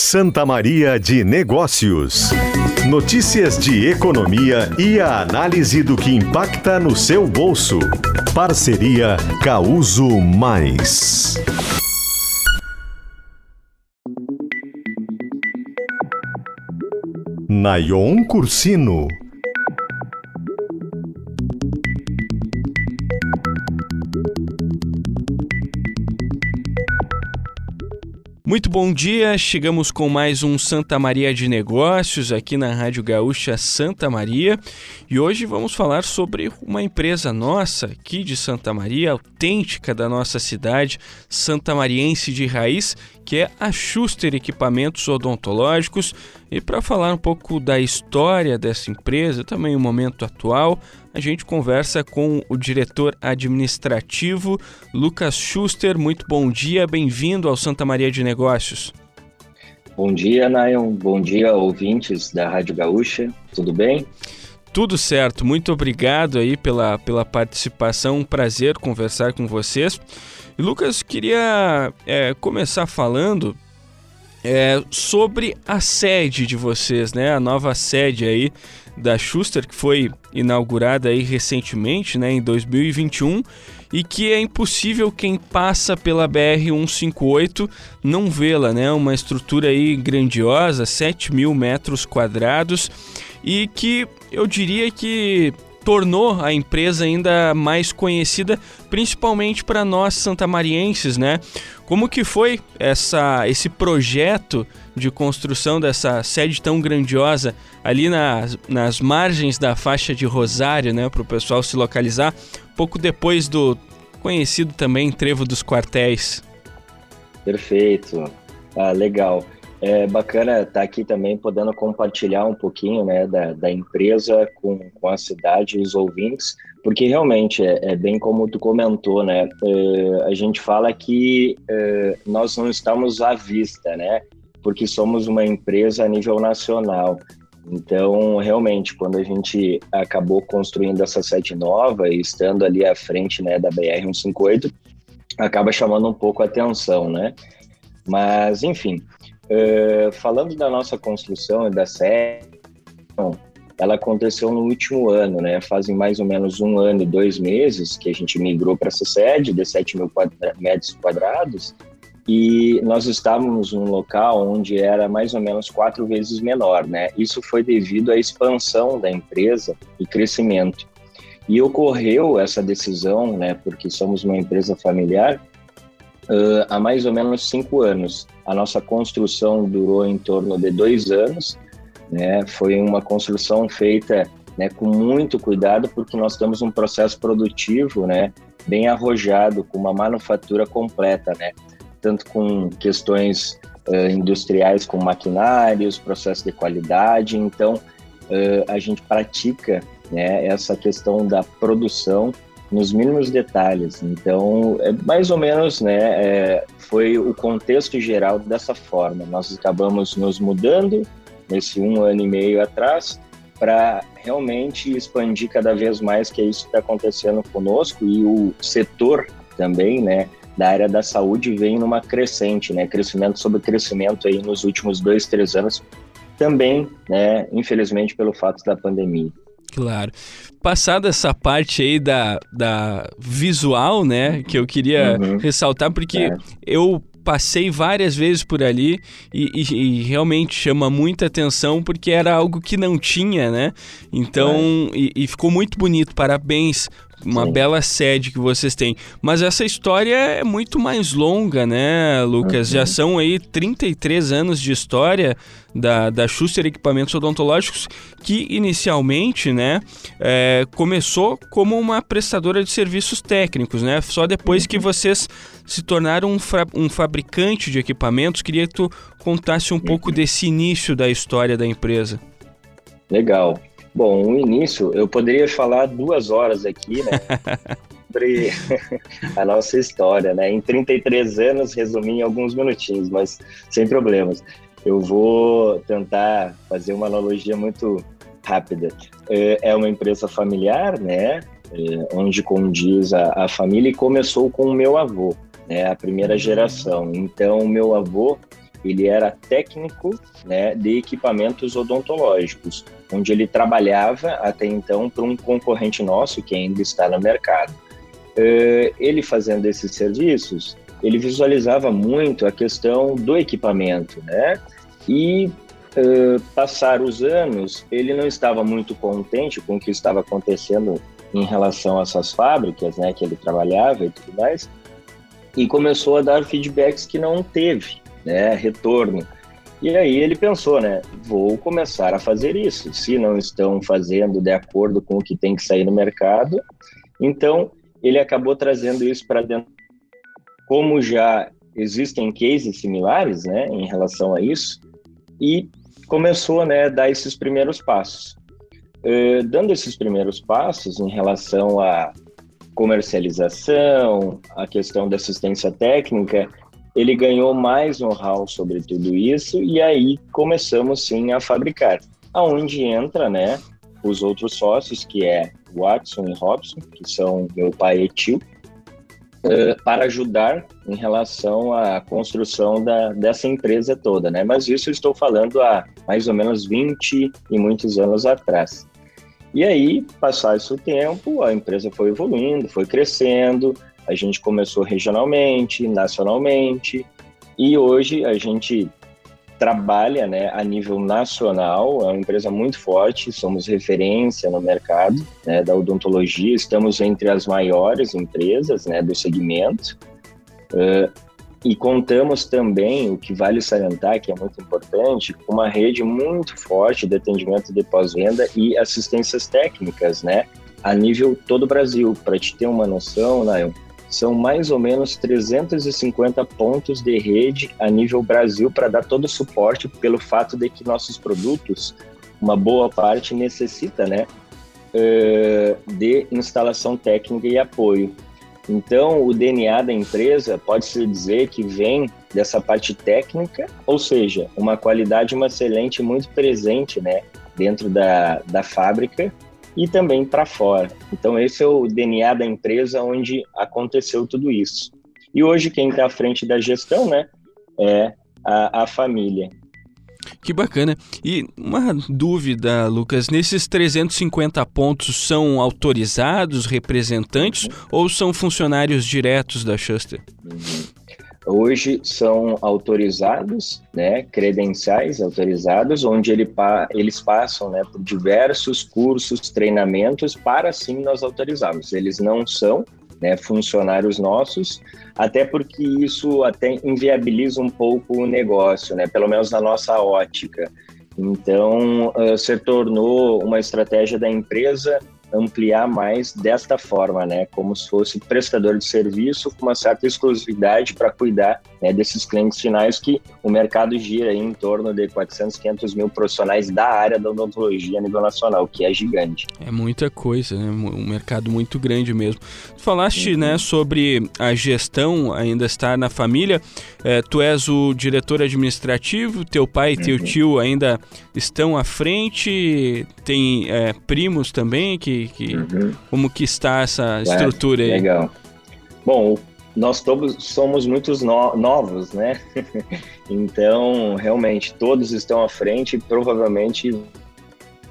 Santa Maria de Negócios. Notícias de economia e a análise do que impacta no seu bolso. Parceria Causo Mais. Nayon Cursino. Muito bom dia, chegamos com mais um Santa Maria de Negócios aqui na Rádio Gaúcha Santa Maria e hoje vamos falar sobre uma empresa nossa aqui de Santa Maria, autêntica da nossa cidade, Santa Mariense de raiz, que é a Schuster Equipamentos Odontológicos. E para falar um pouco da história dessa empresa, também o momento atual, a gente conversa com o diretor administrativo Lucas Schuster. Muito bom dia, bem-vindo ao Santa Maria de Negócios. Bom dia, Nayon. Bom dia, ouvintes da Rádio Gaúcha. Tudo bem? Tudo certo. Muito obrigado aí pela, pela participação. Um prazer conversar com vocês. E Lucas, queria é, começar falando é, sobre a sede de vocês, né? A nova sede aí da Schuster que foi inaugurada aí recentemente, né, em 2021, e que é impossível quem passa pela BR 158 não vê-la, né? Uma estrutura aí grandiosa, 7 mil metros quadrados e que eu diria que tornou a empresa ainda mais conhecida, principalmente para nós santamarienses, né? Como que foi essa, esse projeto de construção dessa sede tão grandiosa ali nas, nas margens da faixa de Rosário, né? Para o pessoal se localizar, pouco depois do conhecido também Trevo dos Quartéis. Perfeito. Ah, legal. É bacana estar tá aqui também podendo compartilhar um pouquinho né, da, da empresa com, com a cidade e os ouvintes, porque realmente é, é bem como tu comentou, né? É, a gente fala que é, nós não estamos à vista, né? Porque somos uma empresa a nível nacional. Então, realmente, quando a gente acabou construindo essa sede nova e estando ali à frente né, da BR-158, acaba chamando um pouco a atenção, né? Mas, enfim, Uh, falando da nossa construção e da sede, ela aconteceu no último ano, né? Fazem mais ou menos um ano e dois meses que a gente migrou para essa sede de 7 mil metros quadrados e nós estávamos num local onde era mais ou menos quatro vezes menor, né? Isso foi devido à expansão da empresa e crescimento. E ocorreu essa decisão, né? Porque somos uma empresa familiar uh, há mais ou menos cinco anos. A nossa construção durou em torno de dois anos, né? Foi uma construção feita né, com muito cuidado, porque nós temos um processo produtivo, né, bem arrojado, com uma manufatura completa, né, tanto com questões uh, industriais, com maquinários, processo de qualidade. Então, uh, a gente pratica né, essa questão da produção nos mínimos detalhes. Então, é mais ou menos, né, é, foi o contexto geral dessa forma. Nós acabamos nos mudando nesse um ano e meio atrás para realmente expandir cada vez mais que é isso que está acontecendo conosco e o setor também, né, da área da saúde vem numa crescente, né, crescimento sobre crescimento aí nos últimos dois, três anos, também, né, infelizmente pelo fato da pandemia. Claro. Passada essa parte aí da, da visual, né, que eu queria uhum. ressaltar, porque é. eu passei várias vezes por ali e, e, e, realmente chama muita atenção porque era algo que não tinha, né? Então, é. e, e, ficou muito bonito. Parabéns uma Sim. bela sede que vocês têm. Mas essa história é muito mais longa, né, Lucas? Uhum. Já são aí 33 anos de história da, da Schuster Equipamentos Odontológicos, que inicialmente, né, é, começou como uma prestadora de serviços técnicos, né? Só depois uhum. que vocês se tornaram um, um, fabricante de equipamentos, queria que tu contasse um uhum. pouco desse início da história da empresa. Legal. Bom, o início, eu poderia falar duas horas aqui, né? sobre a nossa história, né? Em 33 anos, resumir em alguns minutinhos, mas sem problemas. Eu vou tentar fazer uma analogia muito rápida. É, é uma empresa familiar, né? É, onde condiz a, a família e começou com o meu avô, né? A primeira geração. Então, meu avô ele era técnico né, de equipamentos odontológicos, onde ele trabalhava até então para um concorrente nosso que ainda está no mercado. Uh, ele fazendo esses serviços, ele visualizava muito a questão do equipamento, né? E uh, passar os anos, ele não estava muito contente com o que estava acontecendo em relação a essas fábricas, né, que ele trabalhava e tudo mais, e começou a dar feedbacks que não teve, né, retorno. E aí ele pensou, né, vou começar a fazer isso. Se não estão fazendo de acordo com o que tem que sair no mercado, então ele acabou trazendo isso para dentro. Como já existem cases similares, né, em relação a isso, e começou, né, a dar esses primeiros passos. Uh, dando esses primeiros passos em relação à comercialização, a questão da assistência técnica, ele ganhou mais know-how sobre tudo isso e aí começamos sim a fabricar. Aonde entra, né, os outros sócios, que é Watson e Robson, que são meu pai e tio, uh, para ajudar em relação à construção da, dessa empresa toda, né? Mas isso eu estou falando há mais ou menos 20 e muitos anos atrás. E aí, passar esse tempo, a empresa foi evoluindo, foi crescendo, a gente começou regionalmente, nacionalmente, e hoje a gente trabalha né, a nível nacional, é uma empresa muito forte, somos referência no mercado né, da odontologia, estamos entre as maiores empresas né, do segmento. Uh, e contamos também, o que vale salientar, que é muito importante, uma rede muito forte de atendimento de pós-venda e assistências técnicas, né? A nível todo o Brasil. Para te ter uma noção, Nael, são mais ou menos 350 pontos de rede a nível Brasil para dar todo o suporte pelo fato de que nossos produtos, uma boa parte necessita, né, de instalação técnica e apoio. Então, o DNA da empresa pode-se dizer que vem dessa parte técnica, ou seja, uma qualidade, uma excelente muito presente né, dentro da, da fábrica e também para fora. Então, esse é o DNA da empresa onde aconteceu tudo isso. E hoje, quem está à frente da gestão né, é a, a família. Que bacana. E uma dúvida, Lucas: nesses 350 pontos são autorizados, representantes uhum. ou são funcionários diretos da Schuster? Uhum. Hoje são autorizados, né, credenciais autorizados, onde ele, eles passam né, por diversos cursos, treinamentos para assim nós autorizarmos. Eles não são né, funcionários nossos, até porque isso até inviabiliza um pouco o negócio, né, pelo menos na nossa ótica. Então, uh, se tornou uma estratégia da empresa ampliar mais desta forma, né? Como se fosse prestador de serviço com uma certa exclusividade para cuidar né, desses clientes finais que o mercado gira em torno de 400, 500 mil profissionais da área da odontologia a nível nacional, que é gigante. É muita coisa, né? Um mercado muito grande mesmo. Tu falaste, uhum. né, sobre a gestão ainda estar na família. É, tu és o diretor administrativo, teu pai e teu uhum. tio ainda estão à frente, tem é, primos também que que, uhum. como que está essa estrutura aí? Legal. Bom, nós todos somos muitos no novos, né? então, realmente, todos estão à frente e provavelmente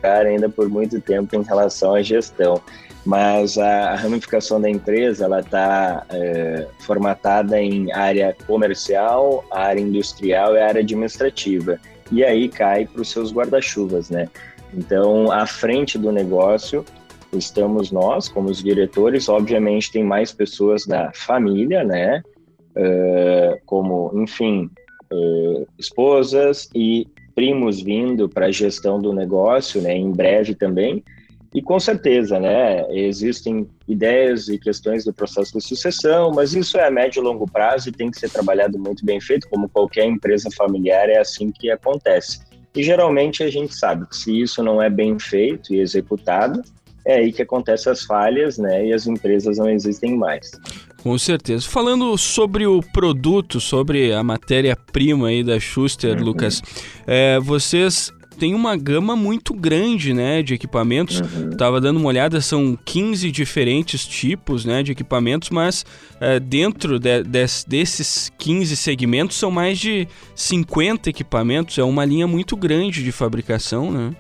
ainda por muito tempo em relação à gestão. Mas a, ramificação da empresa ela está é, formatada em área comercial, área industrial e área administrativa. E aí cai para os seus guarda-chuvas, né? Então, à frente do negócio estamos nós, como os diretores, obviamente tem mais pessoas da família, né? Uh, como, enfim, uh, esposas e primos vindo para a gestão do negócio, né? Em breve também. E com certeza, né? Existem ideias e questões do processo de sucessão, mas isso é a médio e longo prazo e tem que ser trabalhado muito bem feito, como qualquer empresa familiar, é assim que acontece. E geralmente a gente sabe que se isso não é bem feito e executado, é aí que acontecem as falhas, né? E as empresas não existem mais. Com certeza. Falando sobre o produto, sobre a matéria-prima aí da Schuster, uhum. Lucas, é, vocês tem uma gama muito grande, né, de equipamentos. Uhum. Tava dando uma olhada, são 15 diferentes tipos, né, de equipamentos, mas uh, dentro de, de, desses 15 segmentos são mais de 50 equipamentos. É uma linha muito grande de fabricação, né?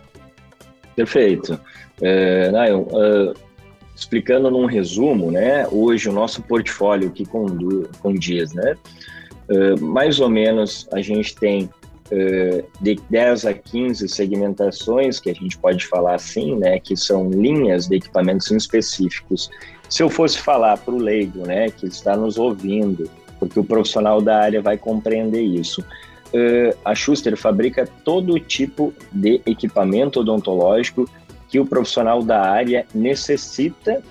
Perfeito. É, não, uh, explicando num resumo, né, hoje o nosso portfólio que condiz, né, uh, mais ou menos a gente tem uh, de 10 a 15 segmentações, que a gente pode falar assim, né, que são linhas de equipamentos específicos. Se eu fosse falar para o leigo, né, que está nos ouvindo, porque o profissional da área vai compreender isso, a Schuster fabrica todo tipo de equipamento odontológico que o profissional da área necessita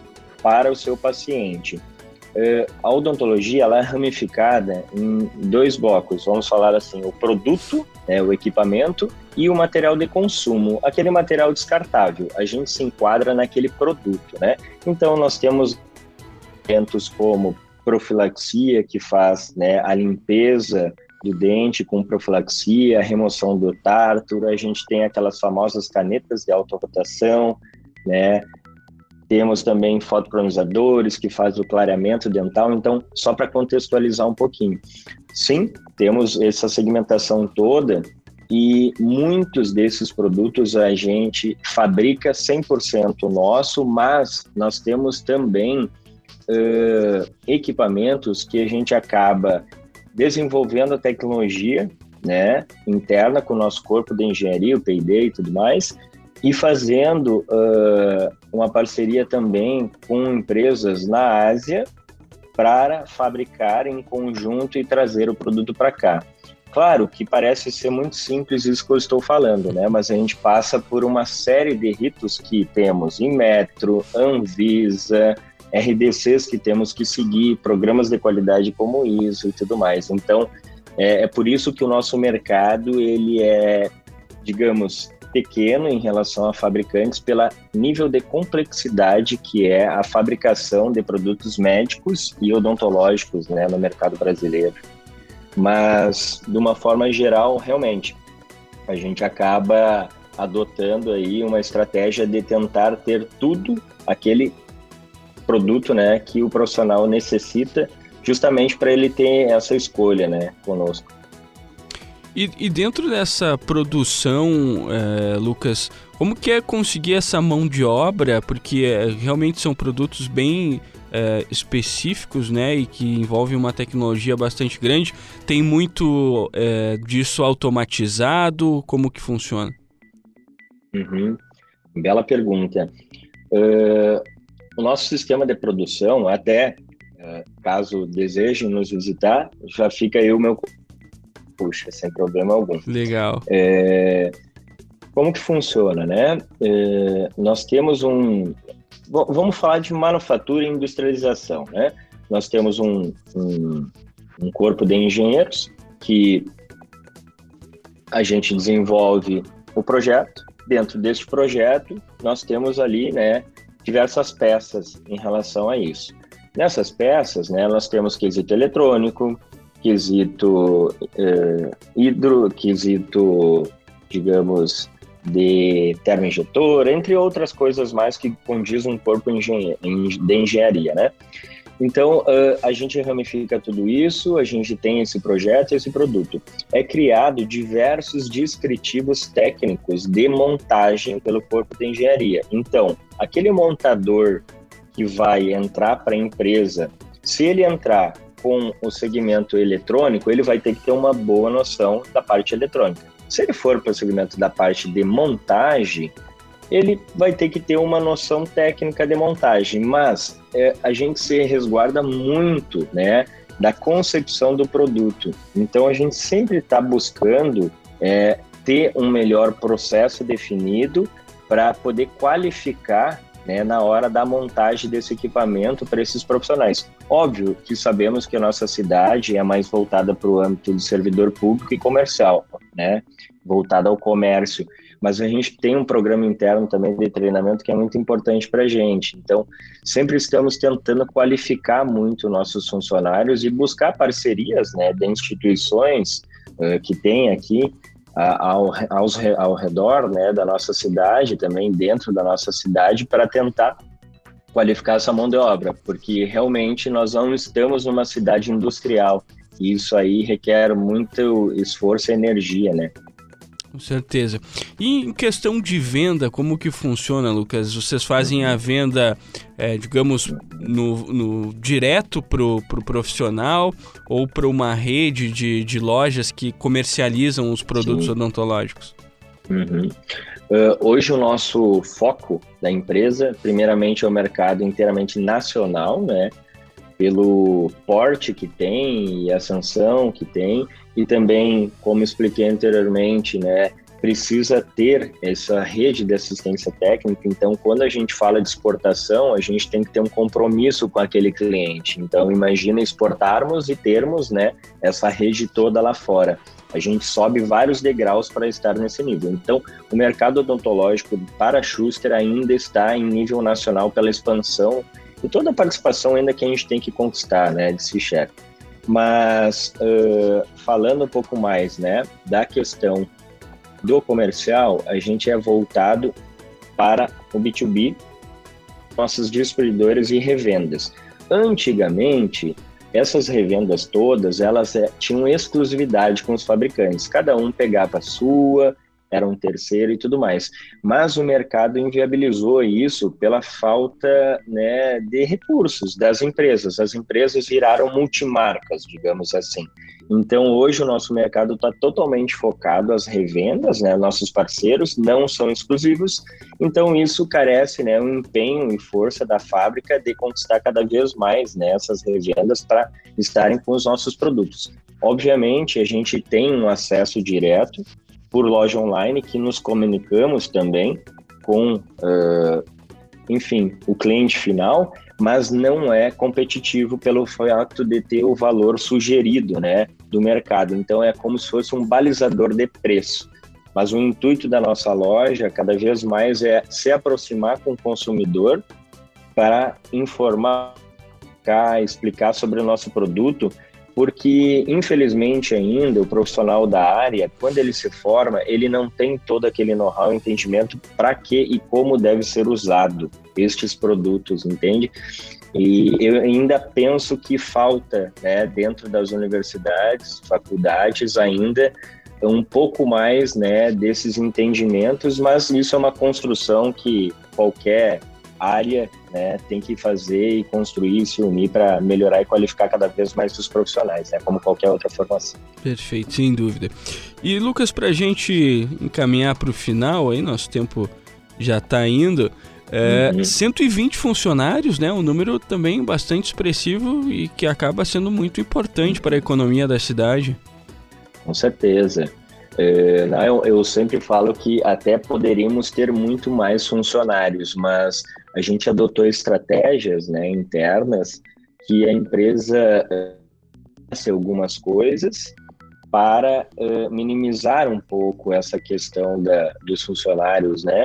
para o seu paciente. Uh, a odontologia ela é ramificada em dois blocos, vamos falar assim, o produto, né, o equipamento, e o material de consumo, aquele material descartável. A gente se enquadra naquele produto, né? Então nós temos eventos como profilaxia, que faz né, a limpeza do dente com profilaxia, remoção do tártaro, a gente tem aquelas famosas canetas de alta rotação, né? Temos também fotocronizadores que fazem o clareamento dental, então só para contextualizar um pouquinho. Sim, temos essa segmentação toda e muitos desses produtos a gente fabrica 100% nosso, mas nós temos também uh, equipamentos que a gente acaba desenvolvendo a tecnologia né, interna com o nosso corpo de engenharia, o P&D e tudo mais, e fazendo uh, uma parceria também com empresas na Ásia para fabricar em conjunto e trazer o produto para cá. Claro que parece ser muito simples isso que eu estou falando, né? Mas a gente passa por uma série de ritos que temos em Metro, Anvisa, RDCs que temos que seguir, programas de qualidade como ISO e tudo mais. Então, é, é por isso que o nosso mercado ele é, digamos, pequeno em relação a fabricantes pela nível de complexidade que é a fabricação de produtos médicos e odontológicos né, no mercado brasileiro. Mas, de uma forma geral, realmente, a gente acaba adotando aí uma estratégia de tentar ter tudo aquele produto, né, que o profissional necessita, justamente para ele ter essa escolha, né, conosco. E, e dentro dessa produção, é, Lucas, como que é conseguir essa mão de obra? Porque é, realmente são produtos bem é, específicos, né, e que envolvem uma tecnologia bastante grande. Tem muito disso automatizado? Como que funciona? Uhum. Bela pergunta. Uh, o nosso sistema de produção, até é, caso desejem nos visitar, já fica aí o meu puxa, sem problema algum. Legal. É, como que funciona, né? É, nós temos um, vamos falar de manufatura e industrialização, né? Nós temos um, um, um corpo de engenheiros que a gente desenvolve o projeto. Dentro deste projeto, nós temos ali, né, diversas peças em relação a isso. Nessas peças, né, nós temos quesito eletrônico, quesito eh, hidro, quesito, digamos, de termoinjetor, entre outras coisas mais que condiz um corpo de engenharia, né? Então, uh, a gente ramifica tudo isso, a gente tem esse projeto, esse produto. É criado diversos descritivos técnicos de montagem pelo corpo de engenharia. Então, aquele montador que vai entrar para a empresa, se ele entrar com o segmento eletrônico, ele vai ter que ter uma boa noção da parte eletrônica. Se ele for para o segmento da parte de montagem, ele vai ter que ter uma noção técnica de montagem, mas é, a gente se resguarda muito, né, da concepção do produto. Então a gente sempre está buscando é, ter um melhor processo definido para poder qualificar né, na hora da montagem desse equipamento para esses profissionais. Óbvio que sabemos que a nossa cidade é mais voltada para o âmbito do servidor público e comercial, né, voltada ao comércio mas a gente tem um programa interno também de treinamento que é muito importante para a gente. Então, sempre estamos tentando qualificar muito nossos funcionários e buscar parcerias né, de instituições uh, que tem aqui ao, aos, ao redor né, da nossa cidade, também dentro da nossa cidade, para tentar qualificar essa mão de obra, porque realmente nós não estamos numa cidade industrial e isso aí requer muito esforço e energia, né? Com certeza. E em questão de venda, como que funciona, Lucas? Vocês fazem a venda, é, digamos, no, no direto para o pro profissional ou para uma rede de, de lojas que comercializam os produtos Sim. odontológicos? Uhum. Uh, hoje o nosso foco da empresa, primeiramente, é o mercado inteiramente nacional, né? Pelo porte que tem e a sanção que tem, e também, como expliquei anteriormente, né, precisa ter essa rede de assistência técnica. Então, quando a gente fala de exportação, a gente tem que ter um compromisso com aquele cliente. Então, imagina exportarmos e termos, né, essa rede toda lá fora. A gente sobe vários degraus para estar nesse nível. Então, o mercado odontológico para Schuster ainda está em nível nacional pela expansão e toda a participação ainda que a gente tem que conquistar, né, de se mas uh, falando um pouco mais né, da questão do comercial, a gente é voltado para o B2B, nossos distribuidores e revendas. Antigamente, essas revendas todas, elas é, tinham exclusividade com os fabricantes. Cada um pegava a sua, era um terceiro e tudo mais. Mas o mercado inviabilizou isso pela falta né, de recursos das empresas. As empresas viraram multimarcas, digamos assim. Então, hoje o nosso mercado está totalmente focado às revendas, né? Nossos parceiros não são exclusivos, então isso carece, né, um empenho e força da fábrica de conquistar cada vez mais né, essas revendas para estarem com os nossos produtos. Obviamente, a gente tem um acesso direto por loja online que nos comunicamos também com, uh, enfim, o cliente final, mas não é competitivo pelo fato de ter o valor sugerido, né, do mercado. Então é como se fosse um balizador de preço. Mas o intuito da nossa loja cada vez mais é se aproximar com o consumidor para informar, explicar sobre o nosso produto porque infelizmente ainda o profissional da área, quando ele se forma, ele não tem todo aquele know-how, entendimento para que e como deve ser usado estes produtos, entende? E eu ainda penso que falta, né, dentro das universidades, faculdades ainda um pouco mais, né, desses entendimentos, mas isso é uma construção que qualquer área né, tem que fazer e construir, se unir para melhorar e qualificar cada vez mais os profissionais, né, como qualquer outra formação. Perfeito, sem dúvida. E Lucas, para a gente encaminhar para o final, aí nosso tempo já está indo. É, uhum. 120 funcionários, né? Um número também bastante expressivo e que acaba sendo muito importante para a economia da cidade. Com certeza. É, eu sempre falo que até poderíamos ter muito mais funcionários, mas a gente adotou estratégias né, internas que a empresa uh, algumas coisas para uh, minimizar um pouco essa questão da, dos funcionários, né?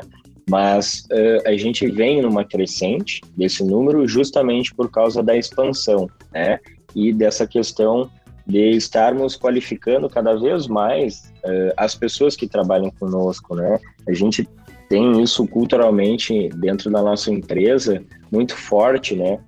Mas uh, a gente vem numa crescente desse número justamente por causa da expansão, né? E dessa questão de estarmos qualificando cada vez mais as pessoas que trabalham conosco, né? A gente tem isso culturalmente dentro da nossa empresa muito forte, né?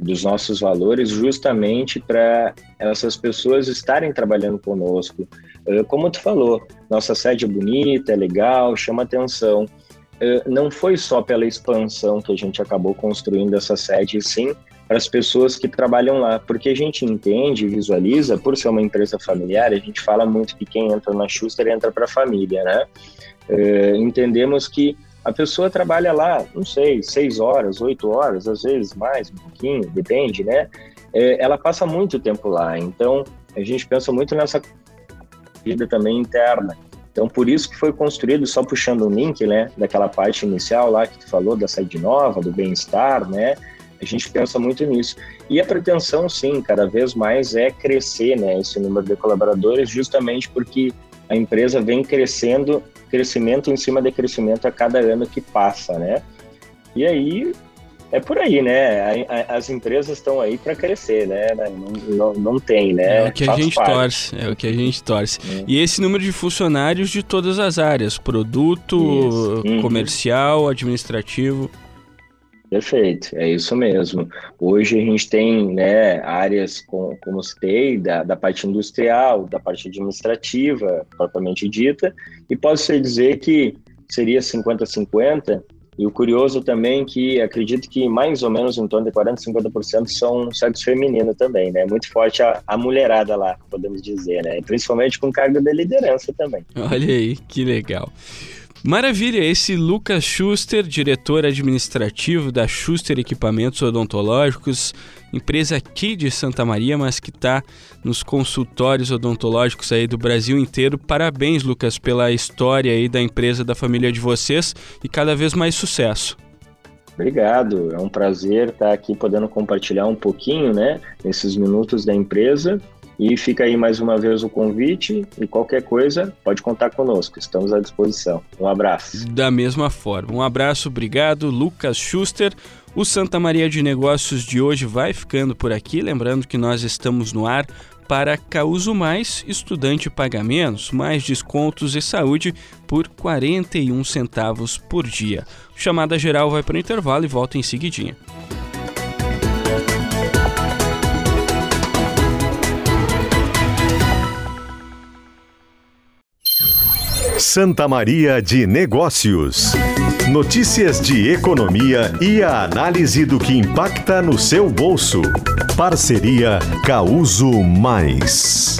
Dos nossos valores, justamente para essas pessoas estarem trabalhando conosco. Uh, como tu falou, nossa sede é bonita, é legal, chama atenção. Uh, não foi só pela expansão que a gente acabou construindo essa sede, sim para as pessoas que trabalham lá, porque a gente entende, visualiza, por ser uma empresa familiar, a gente fala muito que quem entra na Schuster entra para a família, né? É, entendemos que a pessoa trabalha lá, não sei, seis horas, oito horas, às vezes mais, um pouquinho, depende, né? É, ela passa muito tempo lá, então a gente pensa muito nessa vida também interna. Então, por isso que foi construído, só puxando o link, né, daquela parte inicial lá que tu falou, da saída nova, do bem-estar, né, a gente pensa muito nisso. E a pretensão, sim, cada vez mais é crescer, né, esse número de colaboradores, justamente porque a empresa vem crescendo, crescimento em cima de crescimento a cada ano que passa, né? E aí é por aí, né? as empresas estão aí para crescer, né? Não, não, não, tem, né? É o que a gente parte. torce, é o que a gente torce. E esse número de funcionários de todas as áreas, produto, uhum. comercial, administrativo. Perfeito, é isso mesmo. Hoje a gente tem né, áreas, com, como citei, da, da parte industrial, da parte administrativa, propriamente dita, e posso dizer que seria 50-50, e o curioso também que acredito que mais ou menos em torno de 40, 50% são sexo feminino também, né? Muito forte a, a, mulherada lá, podemos dizer, né? Principalmente com cargo de liderança também. Olha aí, que legal. Maravilha, esse Lucas Schuster, diretor administrativo da Schuster Equipamentos Odontológicos, empresa aqui de Santa Maria, mas que está nos consultórios odontológicos aí do Brasil inteiro. Parabéns, Lucas, pela história aí da empresa, da família de vocês e cada vez mais sucesso. Obrigado, é um prazer estar aqui podendo compartilhar um pouquinho, né, nesses minutos da empresa e fica aí mais uma vez o convite e qualquer coisa pode contar conosco, estamos à disposição. Um abraço. Da mesma forma, um abraço, obrigado, Lucas Schuster. O Santa Maria de Negócios de hoje vai ficando por aqui, lembrando que nós estamos no ar para Causo Mais, estudante paga menos, mais descontos e saúde por 41 centavos por dia. Chamada geral vai para o intervalo e volta em seguidinha. Santa Maria de Negócios. Notícias de economia e a análise do que impacta no seu bolso. Parceria Causo Mais.